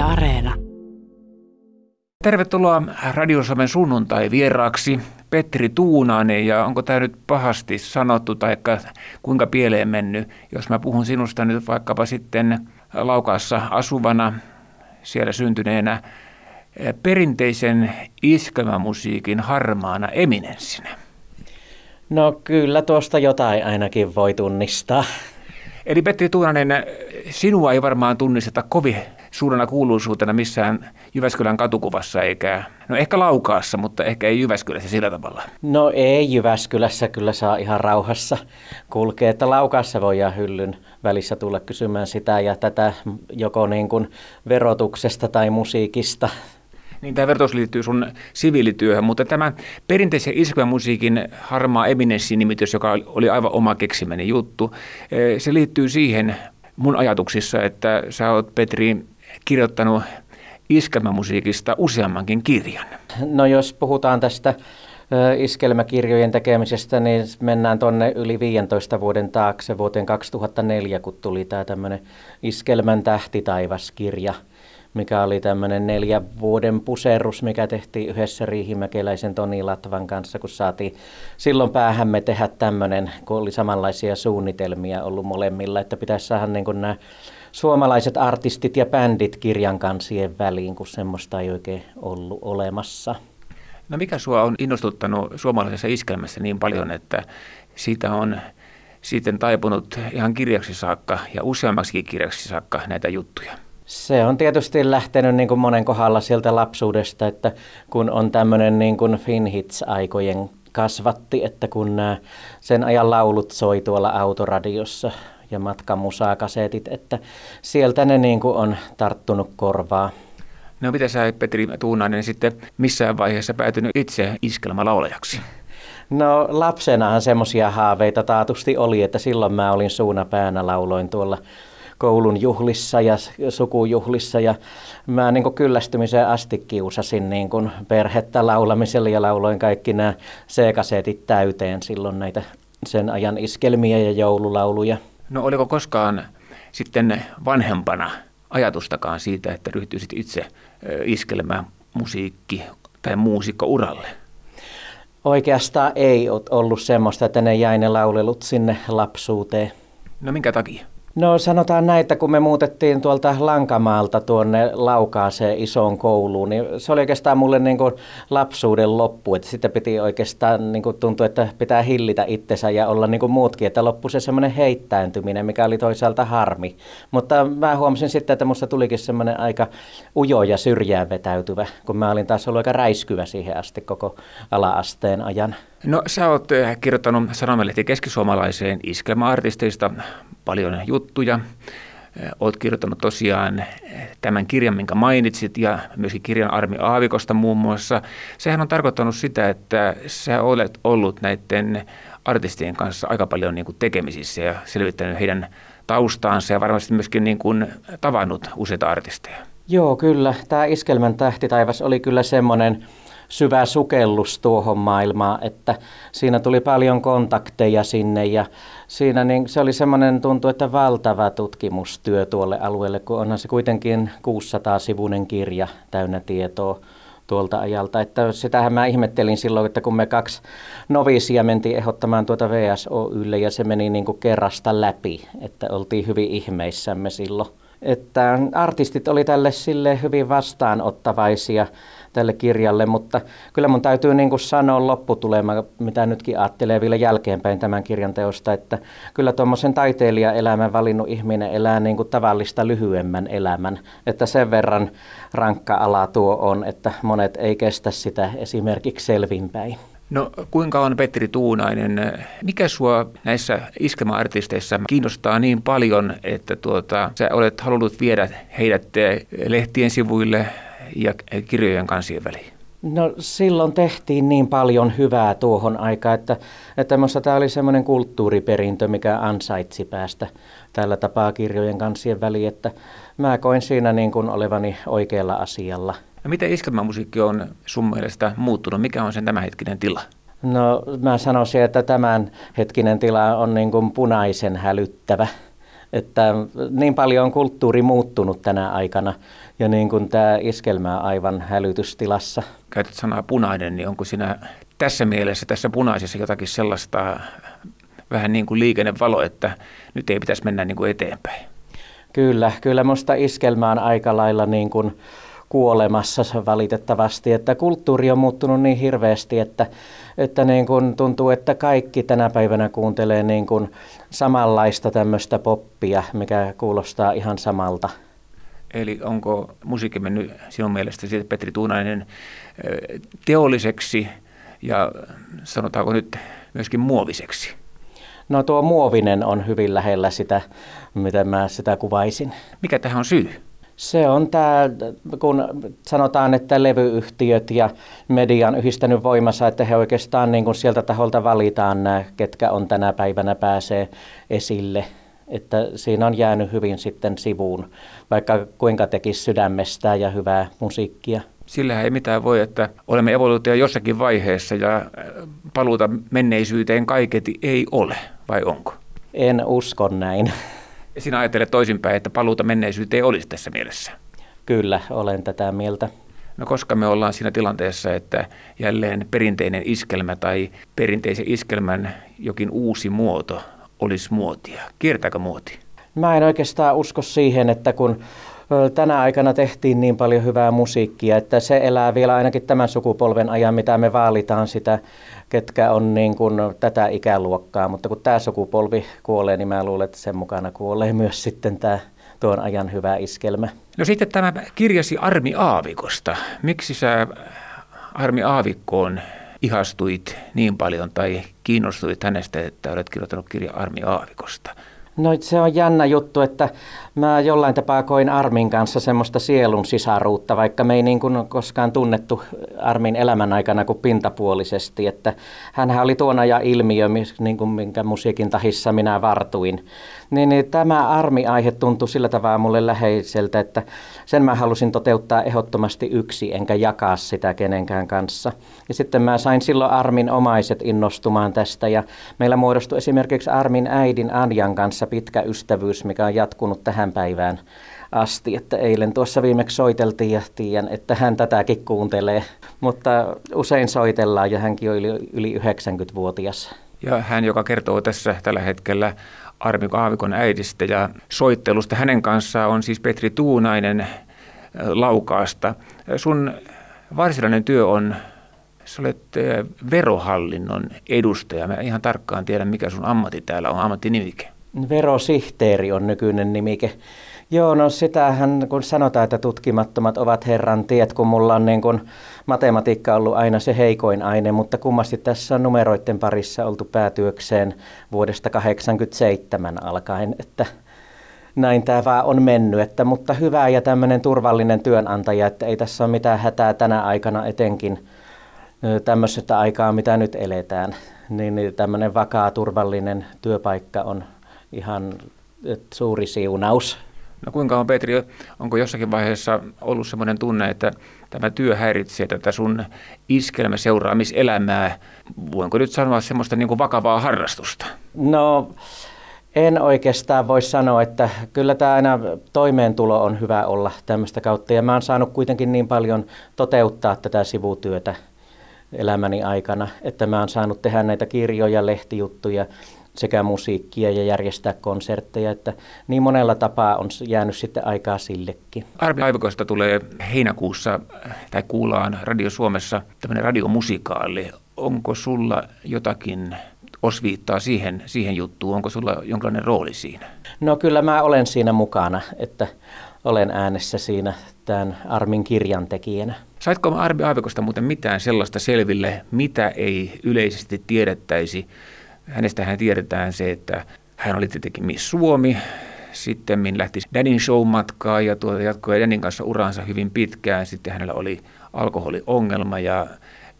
Yle Areena. Tervetuloa Radio Suomen sunnuntai vieraaksi Petri Tuunanen ja onko tämä nyt pahasti sanottu tai kuinka pieleen mennyt, jos mä puhun sinusta nyt vaikkapa sitten Laukaassa asuvana, siellä syntyneenä perinteisen iskelmämusiikin harmaana eminenssinä? No kyllä tuosta jotain ainakin voi tunnistaa. Eli Petri Tuunanen, sinua ei varmaan tunnisteta kovin suurena kuuluisuutena missään Jyväskylän katukuvassa, eikä, no ehkä Laukaassa, mutta ehkä ei Jyväskylässä sillä tavalla. No ei Jyväskylässä, kyllä saa ihan rauhassa kulkea, että Laukaassa voi hyllyn välissä tulla kysymään sitä ja tätä joko niin kuin verotuksesta tai musiikista niin tämä vertaus liittyy sun siviilityöhön, mutta tämä perinteisen musiikin harmaa eminenssi-nimitys, joka oli aivan oma keksimäni juttu, eh, se liittyy siihen mun ajatuksissa, että sä oot Petri kirjoittanut iskelmämusiikista useammankin kirjan. No jos puhutaan tästä iskelmäkirjojen tekemisestä, niin mennään tuonne yli 15 vuoden taakse vuoteen 2004, kun tuli tämä tämmöinen Iskelmän tähtitaivaskirja – mikä oli tämmöinen neljä vuoden puserus, mikä tehtiin yhdessä Riihimäkeläisen Toni Latvan kanssa, kun saatiin silloin päähämme tehdä tämmöinen, kun oli samanlaisia suunnitelmia ollut molemmilla, että pitäisi saada niin nämä suomalaiset artistit ja bändit kirjan kansien väliin, kun semmoista ei oikein ollut olemassa. No mikä sua on innostuttanut suomalaisessa iskelmässä niin paljon, että siitä on sitten taipunut ihan kirjaksi saakka ja useammaksikin kirjaksi saakka näitä juttuja? Se on tietysti lähtenyt niin kuin monen kohdalla sieltä lapsuudesta, että kun on tämmöinen niin kuin Finhits-aikojen kasvatti, että kun nämä sen ajan laulut soi tuolla autoradiossa ja matkamusaakasetit, että sieltä ne niin kuin on tarttunut korvaa. No mitä sä Petri Tuunainen sitten missään vaiheessa päätynyt itse iskelmälaulajaksi? No lapsenahan semmoisia haaveita taatusti oli, että silloin mä olin suuna päänä lauloin tuolla koulun juhlissa ja sukujuhlissa ja mä niin kyllästymiseen asti kiusasin niin kuin perhettä laulamisella ja lauloin kaikki nämä C-kasetit täyteen silloin näitä sen ajan iskelmiä ja joululauluja. No oliko koskaan sitten vanhempana ajatustakaan siitä, että ryhtyisit itse iskelmään musiikki- tai muusikko-uralle? Oikeastaan ei ollut semmoista, että ne jäi ne laulelut sinne lapsuuteen. No minkä takia? No sanotaan näin, että kun me muutettiin tuolta Lankamaalta tuonne Laukaaseen isoon kouluun, niin se oli oikeastaan mulle niin kuin lapsuuden loppu. Että sitten piti oikeastaan niin kuin tuntua, että pitää hillitä itsensä ja olla niin kuin muutkin, että loppu se semmoinen heittäytyminen, mikä oli toisaalta harmi. Mutta mä huomasin sitten, että musta tulikin semmoinen aika ujo ja syrjään vetäytyvä, kun mä olin taas ollut aika räiskyvä siihen asti koko ala-asteen ajan. No sä oot eh, kirjoittanut Sanomalehti keskisuomalaiseen iskelmäartisteista paljon juttuja. Eh, oot kirjoittanut tosiaan eh, tämän kirjan, minkä mainitsit, ja myöskin kirjan Armi Aavikosta muun muassa. Sehän on tarkoittanut sitä, että sä olet ollut näiden artistien kanssa aika paljon niin kuin tekemisissä ja selvittänyt heidän taustaansa ja varmasti myöskin niin kuin tavannut useita artisteja. Joo, kyllä. Tämä Iskelmän tähtitaivas oli kyllä semmoinen syvä sukellus tuohon maailmaan, että siinä tuli paljon kontakteja sinne ja siinä niin se oli semmoinen tuntu, että valtava tutkimustyö tuolle alueelle, kun onhan se kuitenkin 600-sivuinen kirja täynnä tietoa tuolta ajalta. Että sitähän mä ihmettelin silloin, että kun me kaksi novisia mentiin ehdottamaan tuota VSOYlle ja se meni niin kuin kerrasta läpi, että oltiin hyvin ihmeissämme silloin. Että artistit oli tälle sille hyvin vastaanottavaisia tälle kirjalle, mutta kyllä mun täytyy niin kuin sanoa lopputulema, mitä nytkin ajattelee vielä jälkeenpäin tämän kirjan teosta, että kyllä tuommoisen taiteilijaelämän valinnut ihminen elää niin kuin tavallista lyhyemmän elämän, että sen verran rankka ala tuo on, että monet ei kestä sitä esimerkiksi selvinpäin. No kuinka on Petri Tuunainen, mikä sua näissä iskelmäartisteissa kiinnostaa niin paljon, että tuota, sä olet halunnut viedä heidät lehtien sivuille, ja kirjojen kansien väliin? No silloin tehtiin niin paljon hyvää tuohon aikaan, että, että tämä oli semmoinen kulttuuriperintö, mikä ansaitsi päästä tällä tapaa kirjojen kansien väliin, että mä koin siinä niin kuin olevani oikealla asialla. No miten iskelmämusiikki on sun mielestä muuttunut? Mikä on sen tämänhetkinen tila? No mä sanoisin, että tämän hetkinen tila on niin kuin punaisen hälyttävä Että niin paljon on kulttuuri muuttunut tänä aikana ja niin kuin tämä iskelmä aivan hälytystilassa. Käytät sanaa punainen, niin onko siinä tässä mielessä, tässä punaisessa jotakin sellaista vähän niin kuin liikennevalo, että nyt ei pitäisi mennä niin kuin eteenpäin? Kyllä, kyllä minusta iskelmä on aika lailla niin kuin kuolemassa valitettavasti, että kulttuuri on muuttunut niin hirveästi, että, että niin kuin tuntuu, että kaikki tänä päivänä kuuntelee niin kuin samanlaista tämmöistä poppia, mikä kuulostaa ihan samalta. Eli onko musiikki mennyt sinun mielestä siitä Petri Tuunainen teolliseksi ja sanotaanko nyt myöskin muoviseksi? No tuo muovinen on hyvin lähellä sitä, miten mä sitä kuvaisin. Mikä tähän on syy? Se on tämä, kun sanotaan, että levyyhtiöt ja media on yhdistänyt voimassa, että he oikeastaan niin kuin sieltä taholta valitaan nämä, ketkä on tänä päivänä pääsee esille. Että siinä on jäänyt hyvin sitten sivuun, vaikka kuinka tekisi sydämestään ja hyvää musiikkia. Sillä ei mitään voi, että olemme evoluutio jossakin vaiheessa ja paluuta menneisyyteen kaiketi ei ole, vai onko? En usko näin. Sinä ajattelet toisinpäin, että paluuta menneisyyteen ei olisi tässä mielessä. Kyllä, olen tätä mieltä. No koska me ollaan siinä tilanteessa, että jälleen perinteinen iskelmä tai perinteisen iskelmän jokin uusi muoto olisi muotia. Kiertääkö muoti? Mä en oikeastaan usko siihen, että kun tänä aikana tehtiin niin paljon hyvää musiikkia, että se elää vielä ainakin tämän sukupolven ajan, mitä me vaalitaan sitä, ketkä on niin kuin tätä ikäluokkaa. Mutta kun tämä sukupolvi kuolee, niin mä luulen, että sen mukana kuolee myös sitten tämä tuon ajan hyvä iskelmä. No sitten tämä kirjasi Armi Aavikosta. Miksi sä Armi Aavikkoon ihastuit niin paljon tai kiinnostuit hänestä, että olet kirjoittanut kirja Armi Aavikosta? No se on jännä juttu, että mä jollain tapaa koin Armin kanssa semmoista sielun sisaruutta, vaikka me ei niin kuin koskaan tunnettu Armin elämän aikana kuin pintapuolisesti. Että hänhän oli tuona ja ilmiö, niin kuin minkä musiikin tahissa minä vartuin. Niin, niin tämä Armi-aihe tuntui sillä tavalla mulle läheiseltä, että sen mä halusin toteuttaa ehdottomasti yksi, enkä jakaa sitä kenenkään kanssa. Ja sitten mä sain silloin Armin omaiset innostumaan tästä ja meillä muodostui esimerkiksi Armin äidin Anjan kanssa pitkä ystävyys, mikä on jatkunut tähän päivään asti, että eilen tuossa viimeksi soiteltiin ja tiedän, että hän tätäkin kuuntelee, mutta usein soitellaan ja hänkin on yli, yli 90-vuotias. Ja hän, joka kertoo tässä tällä hetkellä Armi Aavikon äidistä ja soittelusta. Hänen kanssaan on siis Petri Tuunainen Laukaasta. Sun varsinainen työ on, sä olet verohallinnon edustaja. Mä ihan tarkkaan tiedän, mikä sun ammatti täällä on, ammattinimike. Verosihteeri on nykyinen nimike. Joo, no sitähän kun sanotaan, että tutkimattomat ovat herran tiet, kun mulla on niin kun matematiikka ollut aina se heikoin aine, mutta kummasti tässä on numeroiden parissa oltu päätyökseen vuodesta 1987 alkaen, että näin tämä vaan on mennyt, että, mutta hyvä ja tämmöinen turvallinen työnantaja, että ei tässä ole mitään hätää tänä aikana etenkin tämmöisestä aikaa, mitä nyt eletään, niin, niin tämmöinen vakaa, turvallinen työpaikka on ihan suuri siunaus. No kuinka on Petri, onko jossakin vaiheessa ollut sellainen tunne, että tämä työ häiritsee tätä sun iskelmäseuraamiselämää, voinko nyt sanoa semmoista niin kuin vakavaa harrastusta? No en oikeastaan voi sanoa, että kyllä tämä aina toimeentulo on hyvä olla tämmöistä kautta ja mä oon saanut kuitenkin niin paljon toteuttaa tätä sivutyötä elämäni aikana, että mä oon saanut tehdä näitä kirjoja, lehtijuttuja, sekä musiikkia ja järjestää konsertteja, että niin monella tapaa on jäänyt sitten aikaa sillekin. Arvi Aivikosta tulee heinäkuussa, tai kuullaan Radio Suomessa tämmöinen radiomusikaali. Onko sulla jotakin osviittaa siihen, siihen juttuun? Onko sulla jonkinlainen rooli siinä? No kyllä mä olen siinä mukana, että olen äänessä siinä tämän Armin kirjan tekijänä. Saitko Arvi Aivikosta muuten mitään sellaista selville, mitä ei yleisesti tiedettäisi Hänestähän tiedetään se, että hän oli tietenkin Miss Suomi, sitten lähti Danin show-matkaa ja tuota jatkoi Danin kanssa uransa hyvin pitkään. Sitten hänellä oli alkoholiongelma ja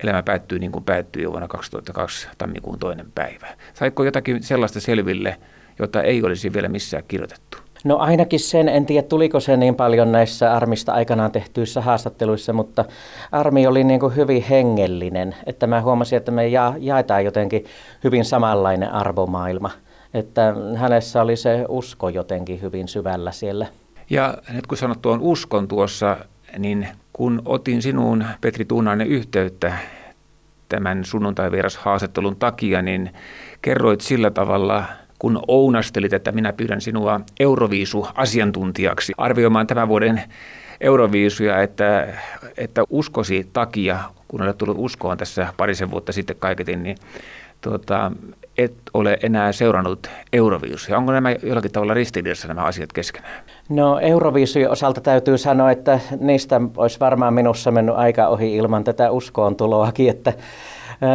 elämä päättyi niin kuin päättyi vuonna 2002 tammikuun toinen päivä. Saiko jotakin sellaista selville, jota ei olisi vielä missään kirjoitettu? No ainakin sen, en tiedä tuliko se niin paljon näissä Armista aikanaan tehtyissä haastatteluissa, mutta Armi oli niin kuin hyvin hengellinen, että mä huomasin, että me ja, jaetaan jotenkin hyvin samanlainen arvomaailma. että hänessä oli se usko jotenkin hyvin syvällä siellä. Ja nyt kun sanot tuon uskon tuossa, niin kun otin sinuun Petri Tuunainen yhteyttä tämän sunnuntai-vieras-haastattelun takia, niin kerroit sillä tavalla, kun ounastelit, että minä pyydän sinua Euroviisu-asiantuntijaksi arvioimaan tämän vuoden Euroviisuja, että, että uskosi takia, kun olet tullut uskoon tässä parisen vuotta sitten kaiketin, niin tuota, et ole enää seurannut Euroviisuja. Onko nämä jollakin tavalla ristiriidassa nämä asiat keskenään? No Euroviisujen osalta täytyy sanoa, että niistä olisi varmaan minussa mennyt aika ohi ilman tätä uskoon tuloakin, että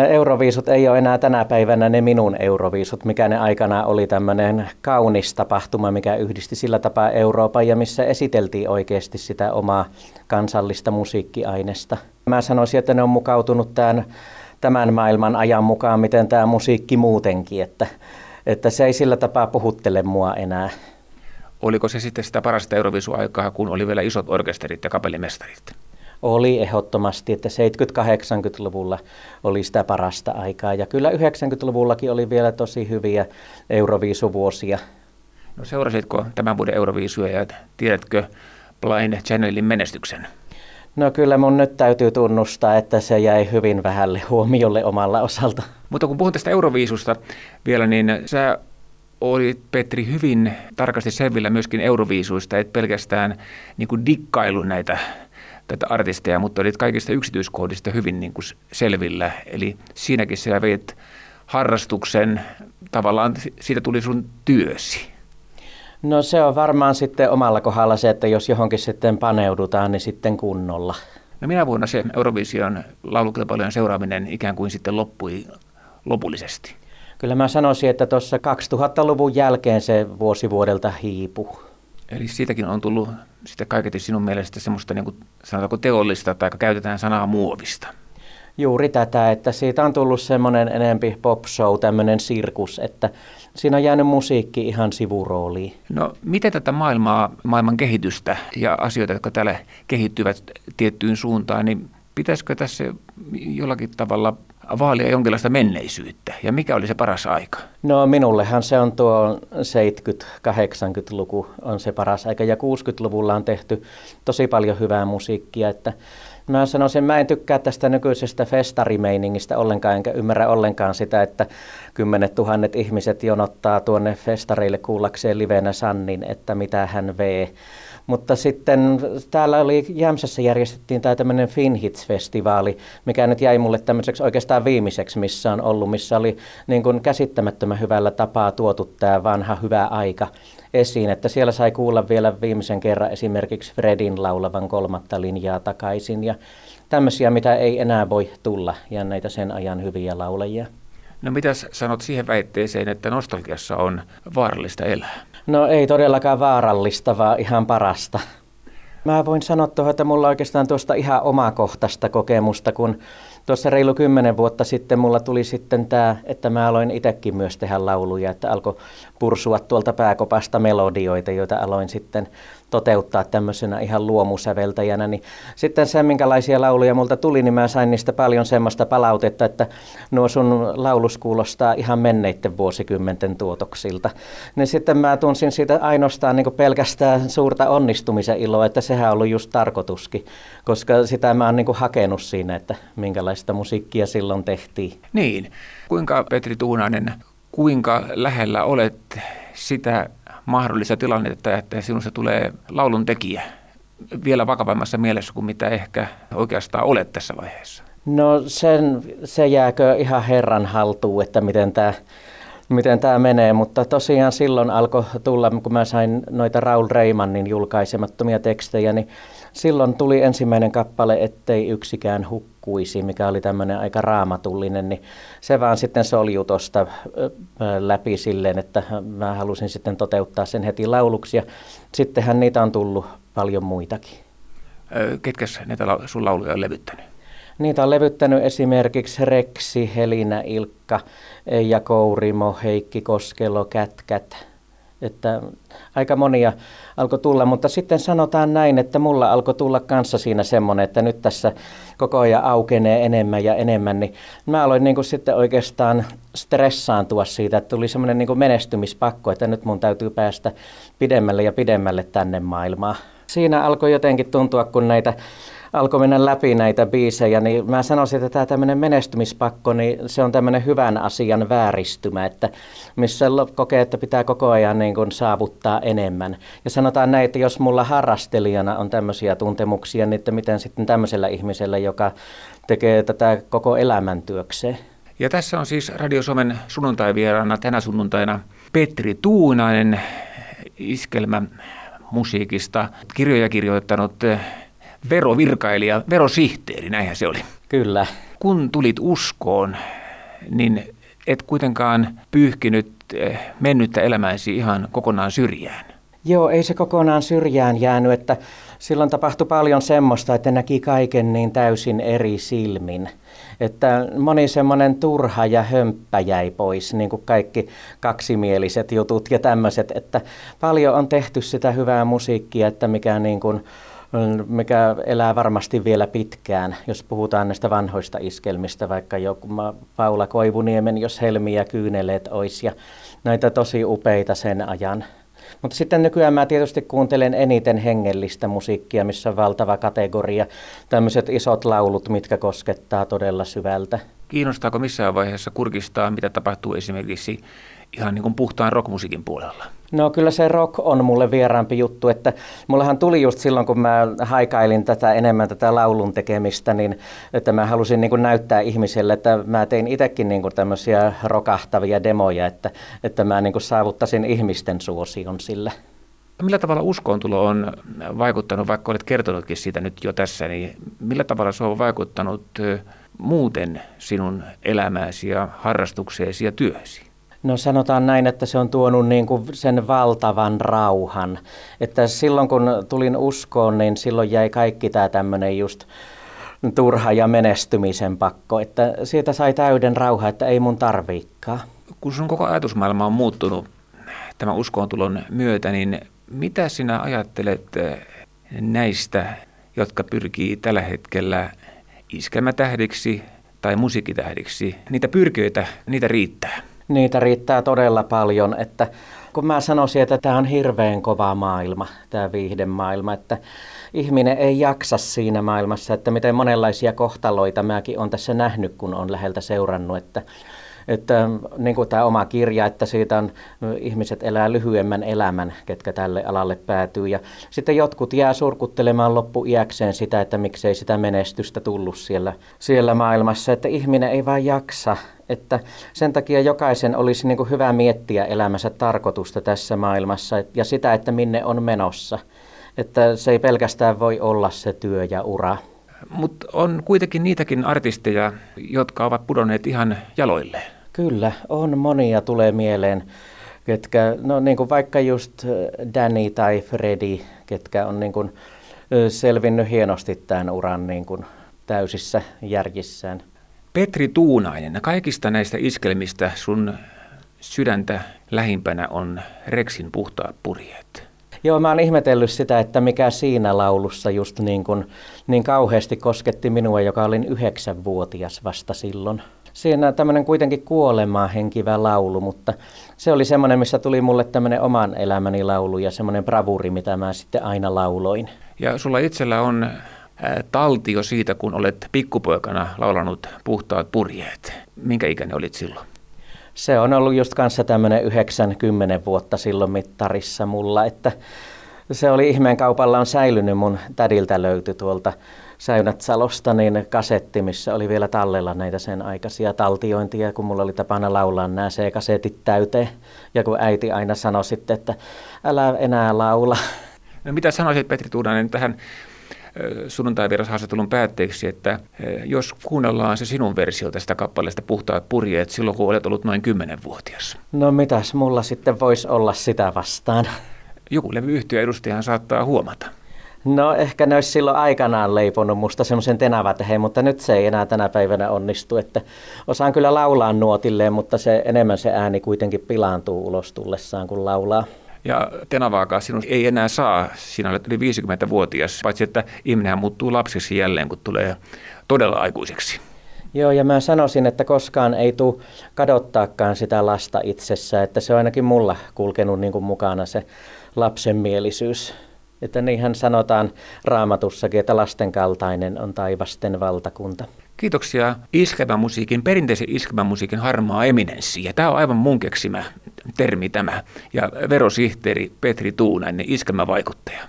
Euroviisut ei ole enää tänä päivänä ne minun Euroviisut, mikä ne aikana oli tämmöinen kaunis tapahtuma, mikä yhdisti sillä tapaa Euroopan ja missä esiteltiin oikeasti sitä omaa kansallista musiikkiainesta. Mä sanoisin, että ne on mukautunut tämän, tämän maailman ajan mukaan, miten tämä musiikki muutenkin, että, että se ei sillä tapaa puhuttele mua enää. Oliko se sitten sitä parasta Euroviisuaikaa, kun oli vielä isot orkesterit ja kapellimestarit? Oli ehdottomasti, että 70-80-luvulla oli sitä parasta aikaa. Ja kyllä 90-luvullakin oli vielä tosi hyviä Euroviisuvuosia. No seurasitko tämän vuoden Euroviisuja ja tiedätkö Blind Channelin menestyksen? No kyllä mun nyt täytyy tunnustaa, että se jäi hyvin vähälle huomiolle omalla osalta. Mutta kun puhun tästä Euroviisusta vielä, niin sä olit Petri hyvin tarkasti selvillä myöskin Euroviisuista, et pelkästään niin kuin dikkailu näitä tätä artisteja, mutta olit kaikista yksityiskohdista hyvin niin kuin selvillä. Eli siinäkin sä veit harrastuksen, tavallaan siitä tuli sun työsi. No se on varmaan sitten omalla kohdalla se, että jos johonkin sitten paneudutaan, niin sitten kunnolla. No minä vuonna se Eurovision laulukilpailujen seuraaminen ikään kuin sitten loppui lopullisesti? Kyllä mä sanoisin, että tuossa 2000-luvun jälkeen se vuosi vuodelta hiipui. Eli siitäkin on tullut sitten kaiketi sinun mielestä semmoista niin kuin, sanotaanko teollista tai käytetään sanaa muovista. Juuri tätä, että siitä on tullut semmoinen enempi pop show, tämmöinen sirkus, että siinä on jäänyt musiikki ihan sivurooliin. No miten tätä maailmaa, maailman kehitystä ja asioita, jotka täällä kehittyvät tiettyyn suuntaan, niin pitäisikö tässä jollakin tavalla vaalia jonkinlaista menneisyyttä? Ja mikä oli se paras aika? No minullehan se on tuo 70-80-luku on se paras aika. Ja 60-luvulla on tehty tosi paljon hyvää musiikkia. Että mä sanoisin, mä en tykkää tästä nykyisestä festarimeiningistä ollenkaan, enkä ymmärrä ollenkaan sitä, että kymmenet tuhannet ihmiset jonottaa tuonne festareille kuullakseen livenä Sannin, että mitä hän vee. Mutta sitten täällä oli Jämsässä järjestettiin tämä tämmöinen Finhits-festivaali, mikä nyt jäi mulle tämmöiseksi oikeastaan viimeiseksi, missä on ollut, missä oli niin kuin käsittämättömän hyvällä tapaa tuotu tämä vanha hyvä aika esiin, että siellä sai kuulla vielä viimeisen kerran esimerkiksi Fredin laulavan kolmatta linjaa takaisin ja tämmöisiä, mitä ei enää voi tulla ja näitä sen ajan hyviä laulajia. No mitä sanot siihen väitteeseen, että nostalgiassa on vaarallista elää? No ei todellakaan vaarallista, vaan ihan parasta. Mä voin sanoa tuohon, että mulla oikeastaan tuosta ihan omakohtaista kokemusta, kun tuossa reilu kymmenen vuotta sitten mulla tuli sitten tämä, että mä aloin itsekin myös tehdä lauluja, että alkoi pursua tuolta pääkopasta melodioita, joita aloin sitten toteuttaa tämmöisenä ihan luomusäveltäjänä, niin sitten se, minkälaisia lauluja multa tuli, niin mä sain niistä paljon semmoista palautetta, että nuo sun laulus kuulostaa ihan menneiden vuosikymmenten tuotoksilta. Niin sitten mä tunsin siitä ainoastaan niin pelkästään suurta onnistumisen iloa, että sehän on ollut just tarkoituskin, koska sitä mä oon niin hakenut siinä, että minkälaista musiikkia silloin tehtiin. Niin. Kuinka Petri Tuunainen, kuinka lähellä olet sitä mahdollista tilannetta, että sinusta tulee laulun tekijä vielä vakavammassa mielessä kuin mitä ehkä oikeastaan olet tässä vaiheessa? No sen, se jääkö ihan Herran haltuun, että miten tämä miten tämä menee, mutta tosiaan silloin alkoi tulla, kun mä sain noita Raul Reimannin julkaisemattomia tekstejä, niin silloin tuli ensimmäinen kappale, ettei yksikään hukkuisi, mikä oli tämmöinen aika raamatullinen, niin se vaan sitten solju tuosta läpi silleen, että mä halusin sitten toteuttaa sen heti lauluksi ja sittenhän niitä on tullut paljon muitakin. Ketkä näitä sun lauluja on levyttänyt? Niitä on levyttänyt esimerkiksi Reksi, Helinä, Ilkka, ja Kourimo, Heikki Koskelo, Kätkät, Että aika monia alkoi tulla, mutta sitten sanotaan näin, että mulla alkoi tulla kanssa siinä semmoinen, että nyt tässä koko ajan aukenee enemmän ja enemmän, niin mä aloin niin kuin sitten oikeastaan stressaantua siitä, että tuli semmoinen niin kuin menestymispakko, että nyt mun täytyy päästä pidemmälle ja pidemmälle tänne maailmaan. Siinä alkoi jotenkin tuntua, kun näitä alkoi mennä läpi näitä biisejä, niin mä sanoisin, että tämä tämmöinen menestymispakko, niin se on tämmöinen hyvän asian vääristymä, että missä kokee, että pitää koko ajan niin kuin saavuttaa enemmän. Ja sanotaan näin, että jos mulla harrastelijana on tämmöisiä tuntemuksia, niin että miten sitten tämmöisellä ihmisellä, joka tekee tätä koko elämäntyökseen. Ja tässä on siis Radio Suomen sunnuntaivieraana tänä sunnuntaina Petri Tuunainen, iskelmä musiikista, kirjoja kirjoittanut verovirkailija, verosihteeri, näinhän se oli. Kyllä. Kun tulit uskoon, niin et kuitenkaan pyyhkinyt eh, mennyttä elämäisi ihan kokonaan syrjään. Joo, ei se kokonaan syrjään jäänyt, että silloin tapahtui paljon semmoista, että näki kaiken niin täysin eri silmin. Että moni semmoinen turha ja hömppä jäi pois, niin kuin kaikki kaksimieliset jutut ja tämmöiset, että paljon on tehty sitä hyvää musiikkia, että mikä niin kuin mikä elää varmasti vielä pitkään, jos puhutaan näistä vanhoista iskelmistä, vaikka joku Paula Koivuniemen, jos helmiä kyyneleet ois ja näitä tosi upeita sen ajan. Mutta sitten nykyään mä tietysti kuuntelen eniten hengellistä musiikkia, missä on valtava kategoria, tämmöiset isot laulut, mitkä koskettaa todella syvältä. Kiinnostaako missään vaiheessa kurkistaa, mitä tapahtuu esimerkiksi ihan niin kuin puhtaan rockmusiikin puolella? No kyllä se rock on mulle vieraampi juttu, että mullahan tuli just silloin, kun mä haikailin tätä enemmän tätä laulun tekemistä, niin että mä halusin niin näyttää ihmisille, että mä tein itsekin niin tämmöisiä rokahtavia demoja, että, että mä niin kuin saavuttasin ihmisten suosion sillä. Millä tavalla uskoontulo on vaikuttanut, vaikka olet kertonutkin siitä nyt jo tässä, niin millä tavalla se on vaikuttanut muuten sinun elämääsi ja harrastukseesi ja työsi? No sanotaan näin, että se on tuonut niin kuin sen valtavan rauhan. Että silloin kun tulin uskoon, niin silloin jäi kaikki tämä tämmöinen just turha ja menestymisen pakko. Että siitä sai täyden rauha, että ei mun tarviikaan. Kun sun koko ajatusmaailma on muuttunut tämän uskoontulon myötä, niin mitä sinä ajattelet näistä, jotka pyrkii tällä hetkellä iskelmätähdiksi tai musiikkitähdiksi? Niitä pyrkiöitä, niitä riittää. Niitä riittää todella paljon, että kun mä sanoisin, että tämä on hirveän kova maailma, tämä viihdemaailma, että ihminen ei jaksa siinä maailmassa, että miten monenlaisia kohtaloita mäkin olen tässä nähnyt, kun on läheltä seurannut, että että niin kuin tämä oma kirja, että siitä on ihmiset elää lyhyemmän elämän, ketkä tälle alalle päätyy. Ja sitten jotkut jää surkuttelemaan loppuiäkseen sitä, että miksei sitä menestystä tullut siellä, siellä maailmassa. Että ihminen ei vaan jaksa. Että sen takia jokaisen olisi niin kuin hyvä miettiä elämänsä tarkoitusta tässä maailmassa ja sitä, että minne on menossa. Että se ei pelkästään voi olla se työ ja ura. Mutta on kuitenkin niitäkin artisteja, jotka ovat pudonneet ihan jaloilleen. Kyllä, on monia tulee mieleen, ketkä, no niin kuin vaikka just Danny tai Freddy, ketkä on niin kuin selvinnyt hienosti tämän uran niin kuin täysissä järjissään. Petri Tuunainen, kaikista näistä iskelmistä sun sydäntä lähimpänä on Rexin puhtaat purjeet. Joo, mä oon ihmetellyt sitä, että mikä siinä laulussa just niin, kuin, niin kauheasti kosketti minua, joka olin yhdeksänvuotias vasta silloin siinä tämmöinen kuitenkin kuolemaa henkivä laulu, mutta se oli semmoinen, missä tuli mulle tämmöinen oman elämäni laulu ja semmoinen bravuri, mitä mä sitten aina lauloin. Ja sulla itsellä on taltio siitä, kun olet pikkupoikana laulanut puhtaat purjeet. Minkä ikäinen olit silloin? Se on ollut just kanssa tämmöinen 90 vuotta silloin mittarissa mulla, että se oli ihmeen kaupalla on säilynyt mun tädiltä löyty tuolta Säynät-Salosta niin kasetti, missä oli vielä tallella näitä sen aikaisia taltiointia, kun mulla oli tapana laulaa nämä C-kasetit täyteen. Ja kun äiti aina sanoi sitten, että älä enää laula. No mitä sanoisit Petri Tuudanen tähän sunnuntaivierashaastattelun päätteeksi, että jos kuunnellaan se sinun versio tästä kappaleesta Puhtaat purjeet silloin, kun olet ollut noin 10-vuotias. No mitäs mulla sitten voisi olla sitä vastaan? Joku levyyhtiö edustajan saattaa huomata. No ehkä ne olisi silloin aikanaan leiponut musta semmoisen tenavateheen, mutta nyt se ei enää tänä päivänä onnistu. Että osaan kyllä laulaa nuotilleen, mutta se enemmän se ääni kuitenkin pilaantuu ulos tullessaan, kun laulaa. Ja tenavaakaan sinun ei enää saa, sinä olet yli 50-vuotias, paitsi että ihminen muuttuu lapsiksi jälleen, kun tulee todella aikuiseksi. Joo, ja mä sanoisin, että koskaan ei tule kadottaakaan sitä lasta itsessä, että se on ainakin mulla kulkenut niin kuin mukana se lapsenmielisyys. Että niinhän sanotaan raamatussakin, että lasten kaltainen on taivasten valtakunta. Kiitoksia iskelmämusiikin, perinteisen iskelmämusiikin harmaa eminenssi. Ja tämä on aivan mun keksimä termi tämä. Ja verosihteeri Petri Tuunainen, iskelmävaikuttaja.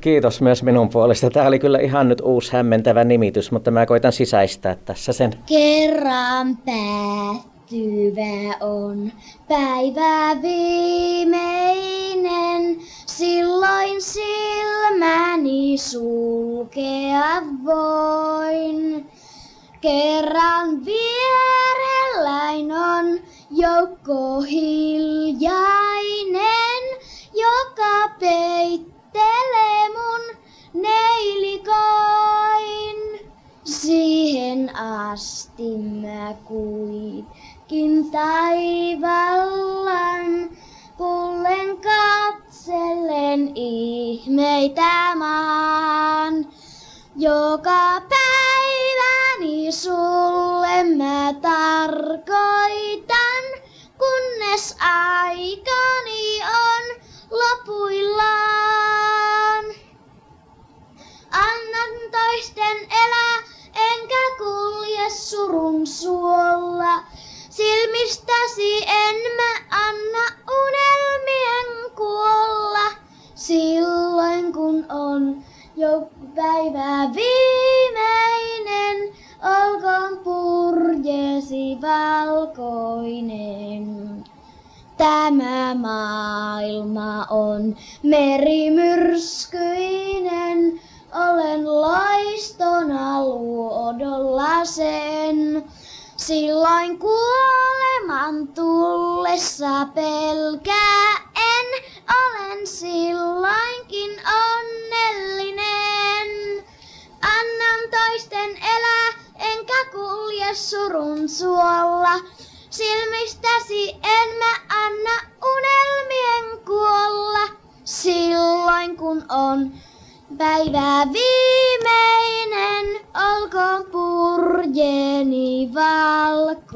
Kiitos myös minun puolesta. Tämä oli kyllä ihan nyt uusi hämmentävä nimitys, mutta mä koitan sisäistää tässä sen. Kerran päättyvä on päivä viimeinen, silloin silmäni sulkea voin. Kerran vierelläin on joukko hiljainen, joka peittelee mun neilikoin. Siihen asti mä kuitenkin taivallan, kullen katsellen ihmeitä maan. Joka päiväni lopuillaan. Annan toisten elää, enkä kulje surun suolla. Silmistäsi en mä anna unelmien kuolla, silloin kun on jo päivä viimeinen, olkoon purjeesi valkoinen. Tämä maailma on merimyrskyinen, olen loistona luodolla sen. Silloin kuoleman tullessa pelkää en, olen silloinkin onnellinen. Annan toisten elää, enkä kulje surun suolla. Silmistäsi en mä anna unelmien kuolla, silloin kun on Päivä viimeinen, olkoon purjeeni valkoinen.